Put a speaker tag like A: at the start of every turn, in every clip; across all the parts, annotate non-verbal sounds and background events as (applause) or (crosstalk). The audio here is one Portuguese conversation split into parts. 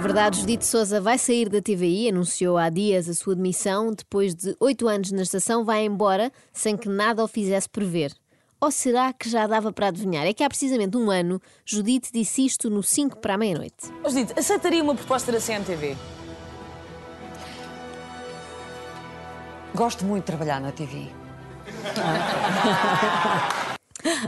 A: É verdade, Judite Souza vai sair da TVI, anunciou há dias a sua demissão. Depois de oito anos na estação, vai embora sem que nada o fizesse prever. Ou será que já dava para adivinhar? É que há precisamente um ano, Judite disse isto no 5 para a meia-noite.
B: Judite, aceitaria uma proposta da CMTV?
C: Gosto muito de trabalhar na TV. (laughs)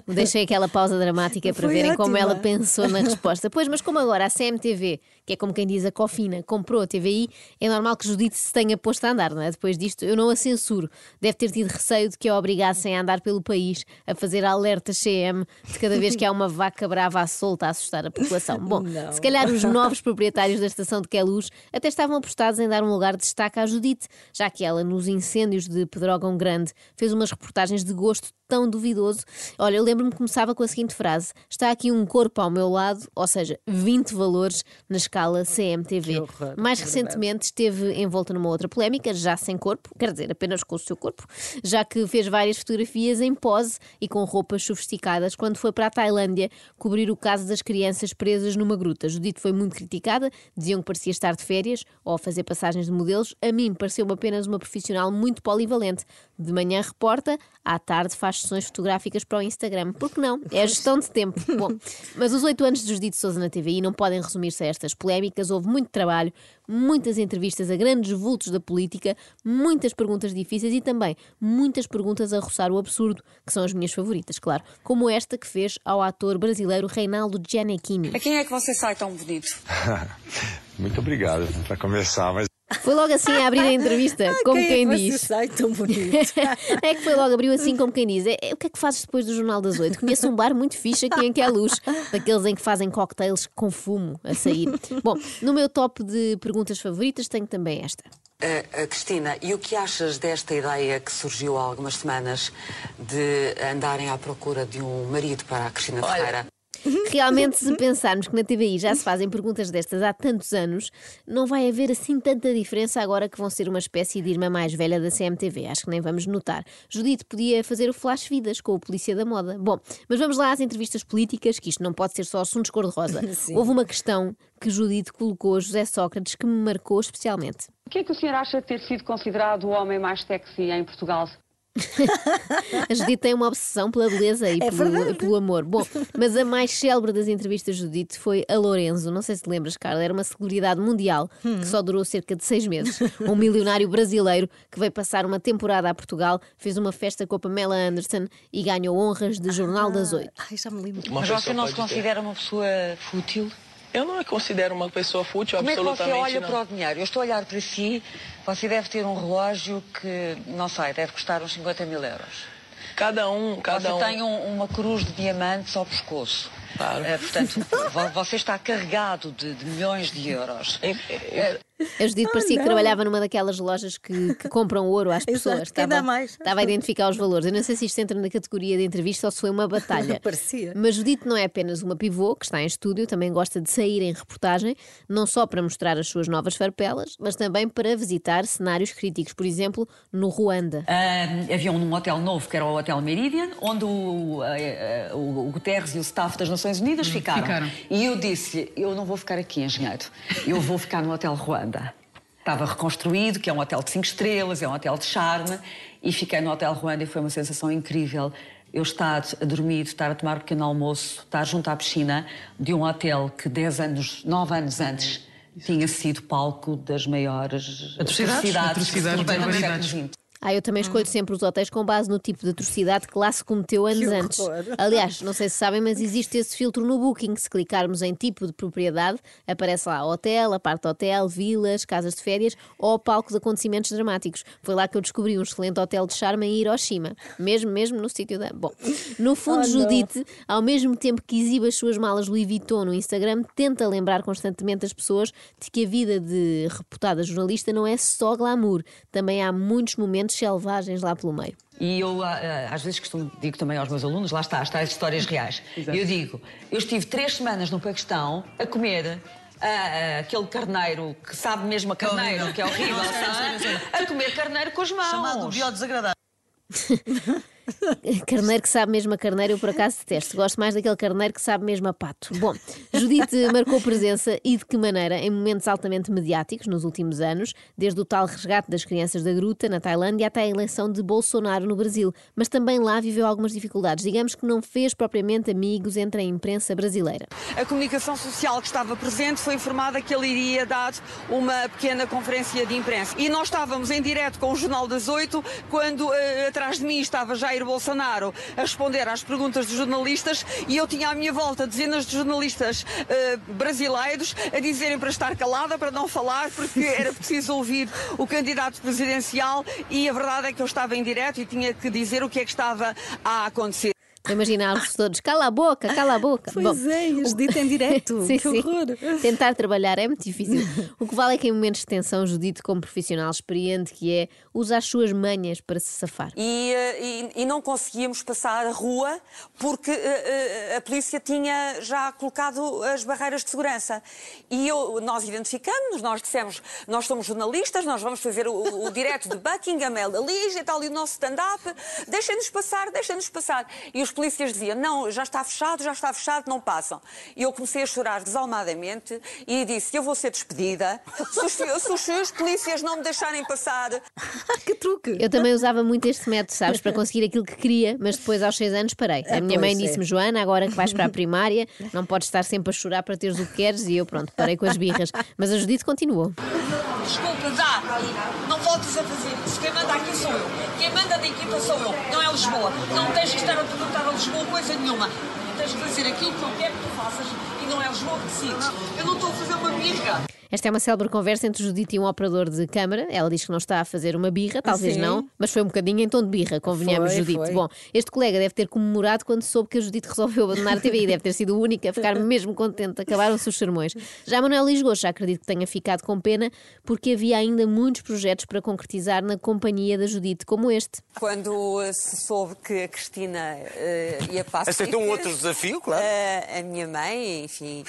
A: Deixei aquela pausa dramática para
D: Foi
A: verem como
D: ótima.
A: ela pensou na resposta. Pois, mas como agora a CMTV, que é como quem diz a Cofina, comprou a TVI, é normal que Judite se tenha posto a andar, não é? Depois disto, eu não a censuro. Deve ter tido receio de que a obrigassem a andar pelo país, a fazer alertas CM de cada vez que há uma vaca brava à solta a assustar a população. Bom, se calhar os novos proprietários da estação de Queluz até estavam apostados em dar um lugar de destaque à Judite, já que ela, nos incêndios de Pedrógão Grande, fez umas reportagens de gosto tão duvidoso. Olha, eu lembro-me que começava com a seguinte frase: Está aqui um corpo ao meu lado, ou seja, 20 valores na escala CMTV.
D: Horror,
A: Mais
D: é
A: recentemente esteve envolta numa outra polémica, já sem corpo, quer dizer, apenas com o seu corpo, já que fez várias fotografias em pose e com roupas sofisticadas quando foi para a Tailândia cobrir o caso das crianças presas numa gruta. Judite foi muito criticada, diziam que parecia estar de férias ou a fazer passagens de modelos. A mim pareceu-me apenas uma profissional muito polivalente. De manhã reporta, à tarde faz sessões fotográficas para o Instagram. Por que não? É a gestão de tempo. (laughs) Bom, mas os oito anos de Judite Souza na TVI não podem resumir-se a estas polémicas. Houve muito trabalho, muitas entrevistas a grandes vultos da política, muitas perguntas difíceis e também muitas perguntas a roçar o absurdo, que são as minhas favoritas, claro. Como esta que fez ao ator brasileiro Reinaldo Gianecchini.
C: A quem é que você sai tão bonito? (laughs)
E: Muito obrigado para começar, mas
A: Foi logo assim a abrir a entrevista, como
D: Quem
A: quem
D: é que você
A: diz.
D: sai tão (laughs) bonito?
A: é que foi logo, abriu assim como quem diz. É, é, o que é que fazes depois do Jornal das Oito? Conheço um bar muito fixe aqui em Queluz, daqueles em que fazem cocktails com fumo a sair. Bom, no meu top de perguntas favoritas tenho também esta.
C: Uh, uh, Cristina, e o que achas desta ideia que surgiu há algumas semanas de andarem à procura de um marido para a Cristina Ferreira?
A: Realmente, se (laughs) pensarmos que na TVI já se fazem perguntas destas há tantos anos, não vai haver assim tanta diferença agora que vão ser uma espécie de irmã mais velha da CMTV. Acho que nem vamos notar. Judite podia fazer o Flash Vidas com o Polícia da Moda. Bom, mas vamos lá às entrevistas políticas, que isto não pode ser só assuntos cor-de-rosa. (laughs) Houve uma questão que Judite colocou a José Sócrates que me marcou especialmente.
F: O que é que o senhor acha de ter sido considerado o homem mais sexy em Portugal? (laughs)
A: A Judite tem uma obsessão pela beleza e
D: É
A: pelo, pelo amor. Bom, mas a mais célebre das entrevistas de Judite foi a Lorenzo. Não sei se te lembras, Carla, era uma celebridade mundial
D: Hum.
A: que só durou cerca de seis meses. (laughs) Um milionário brasileiro que veio passar uma temporada a Portugal, fez uma festa com a Pamela Anderson e ganhou honras de Jornal das Oito.
D: Ai, já me lembro.
C: Mas você não se considera uma pessoa fútil?
E: Eu não me considero uma pessoa fútil,
C: Como é que você
E: absolutamente
C: olha
E: não.
C: para o dinheiro? Eu estou a olhar para si, você deve ter um relógio que, não sei, deve custar uns 50 mil euros.
E: Cada um, cada
C: você
E: um.
C: tem um- uma cruz de diamantes ao pescoço.
E: Claro.
C: Eh, portanto, vo- você está carregado de, de milhões de euros.
E: Em-
A: A Judite parecia que
D: não.
A: trabalhava numa daquelas lojas que, que compram ouro às (laughs) pessoas.
D: quem dá mais.
A: estava a identificar os valores. Eu não sei se isto entra na categoria de entrevista ou se foi uma (laughs) batalha.
D: Parecia.
A: Mas Judite não é apenas uma pivô que está em estúdio, também gosta de sair em reportagem, não só para mostrar as suas novas farpelas, mas também para visitar cenários críticos, por exemplo, no Ruanda.
G: Ah, havia um hotel novo, que era o Hotel Meridian, onde o, ah, o- o Guterres e o staff das Nações Unidas ficaram.
F: ficaram.
G: E eu disse-lhe, eu não vou ficar aqui, engenheiro, eu vou ficar no Hotel Ruanda. Estava reconstruído, que é um hotel de cinco estrelas, é um hotel de charme, e fiquei no Hotel Ruanda e foi uma sensação incrível. Eu estar a dormir, estar a tomar um pequeno almoço, estar junto à piscina de um hotel que 10 anos, 9 anos antes tinha sido palco das maiores
B: Atrocidades? Atrocidades,
G: no
B: barbaridades.
G: século XX.
A: Ah, eu também escolho sempre os hotéis com base no tipo de atrocidade que lá se cometeu anos antes. Aliás, não sei se sabem, mas existe esse filtro no Booking. Se clicarmos em tipo de propriedade, aparece lá hotel, aparte hotel, vilas, casas de férias ou palco de acontecimentos dramáticos. Foi lá que eu descobri um excelente hotel de charme em Hiroshima. Mesmo, mesmo no sítio da. Bom, no fundo,
D: Oh.
A: Judite, ao mesmo tempo que exibe as suas malas Louis Vuitton no Instagram, tenta lembrar constantemente as pessoas de que a vida de reputada jornalista não é só glamour. Também há muitos momentos selvagens lá pelo meio.
G: E eu, ah, ah, às vezes, costumo, digo também aos meus alunos, lá está, as tais histórias reais. Eu digo, eu estive três semanas no Paquistão a comer ah, aquele carneiro que sabe mesmo a carneiro, que é horrível, sabe? A comer carneiro com as mãos.
B: Chamado biodesagradável. (laughs) (laughs)
A: Carneiro que sabe mesmo a carneiro, eu por acaso detesto. Gosto mais daquele carneiro que sabe mesmo a pato. Bom, Judite (laughs) marcou presença e de que maneira em momentos altamente mediáticos nos últimos anos, desde o tal resgate das crianças da gruta na Tailândia até a eleição de Bolsonaro no Brasil. Mas também lá viveu algumas dificuldades. Digamos que não fez propriamente amigos entre a imprensa brasileira.
D: A comunicação social que estava presente foi informada que ele iria dar uma pequena conferência de imprensa. E nós estávamos em direto com o Jornal das Oito, quando uh, atrás de mim estava Jair Bolsonaro a responder às perguntas dos jornalistas e eu tinha à minha volta dezenas de jornalistas uh, brasileiros a dizerem para estar calada, para não falar, porque era (laughs) preciso ouvir o candidato presidencial e a verdade é que eu estava em direto e tinha que dizer o que é que estava a acontecer.
A: Imaginar-vos todos, cala a boca, cala a boca.
H: Pois Bom, é, os dito em direto. (laughs)
A: sim,
H: que
A: sim.
H: horror.
A: Tentar trabalhar é muito difícil. O que vale é que em momentos de tensão, Judite, como profissional experiente que é, usa as suas manhas para se safar.
C: E, e, e não conseguíamos passar a rua porque uh, a polícia tinha já colocado as barreiras de segurança. E eu, nós identificamos, nós dissemos, nós somos jornalistas, nós vamos fazer o, o direto de Buckingham, Ela Lige e tal, e o nosso stand-up, deixem-nos passar, deixem-nos passar. E os polícias diziam: Não, já está fechado, já está fechado, não passam. E eu comecei a chorar desalmadamente e disse: Eu vou ser despedida se os, se os seus polícias não me deixarem passar. (laughs)
H: que truque!
A: Eu também usava muito este método, sabes, para conseguir aquilo que queria, mas depois aos seis anos parei. A minha mãe disse-me: Joana, agora que vais para a (laughs) primária, não podes estar sempre a chorar para teres o que queres. E eu, pronto, parei com as birras. Mas a Judite continuou.
D: Desculpa, dá. Não voltes a fazer isso. Quem manda aqui sou eu. Da equipa sou eu. Não é Lisboa. Não tens que estar a perguntar a Lisboa coisa nenhuma. Tens que fazer aquilo que eu quero que tu faças e não é Lisboa que decides. Eu não estou a fazer uma birra.
A: Esta é uma célebre conversa entre Judite e um operador de câmara. Ela diz que não está a fazer uma birra, talvez
H: sim?
A: não, mas foi um bocadinho em tom de birra, convenhamos,
H: Foi,
A: Judite.
H: foi.
A: Bom, este colega deve ter comemorado quando soube que a Judite resolveu abandonar a TV e deve ter sido o único a ficar mesmo contente. Acabaram-se os sermões. Já Manuel Lisgoa já acredito que tenha ficado com pena porque havia ainda muitos projetos para concretizar na companhia da Judite, como este.
C: Quando eh, se soube que a Cristina eh, ia para a
I: Aceitou um outro desafio, claro.
C: eh, a minha mãe, enfim,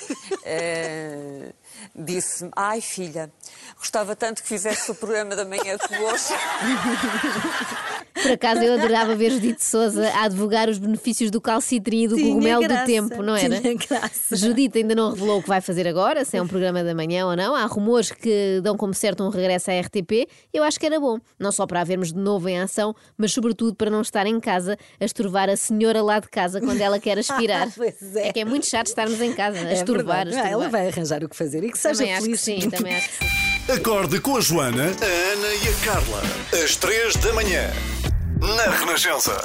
C: eh, disse-me: Ai, filha, gostava tanto que fizesse o programa da manhã de hoje. (laughs)
A: Por acaso eu adorava ver Judite Souza a advogar os benefícios do calcitrim e do
H: Tinha
A: cogumelo
H: graça,
A: do tempo, não era?
H: tinha graça.
A: Judite ainda não revelou o que vai fazer agora, se é um programa da manhã ou não. Há rumores que dão como certo um regresso à RTP. Eu acho que era bom, não só para a vermos de novo em ação, mas sobretudo para não estar em casa a estorvar a senhora lá de casa quando ela quer aspirar. (laughs)
H: Pois é.
A: que é muito chato estarmos em casa a
H: É
A: a
H: Ah,
A: estorvar.
H: Ela vai arranjar o que fazer e que seja
A: Também acho que
H: feliz.
A: sim, também acho que sim.
J: Acorde com a Joana, a Ana e a Carla. Às três da manhã. Na Renascença.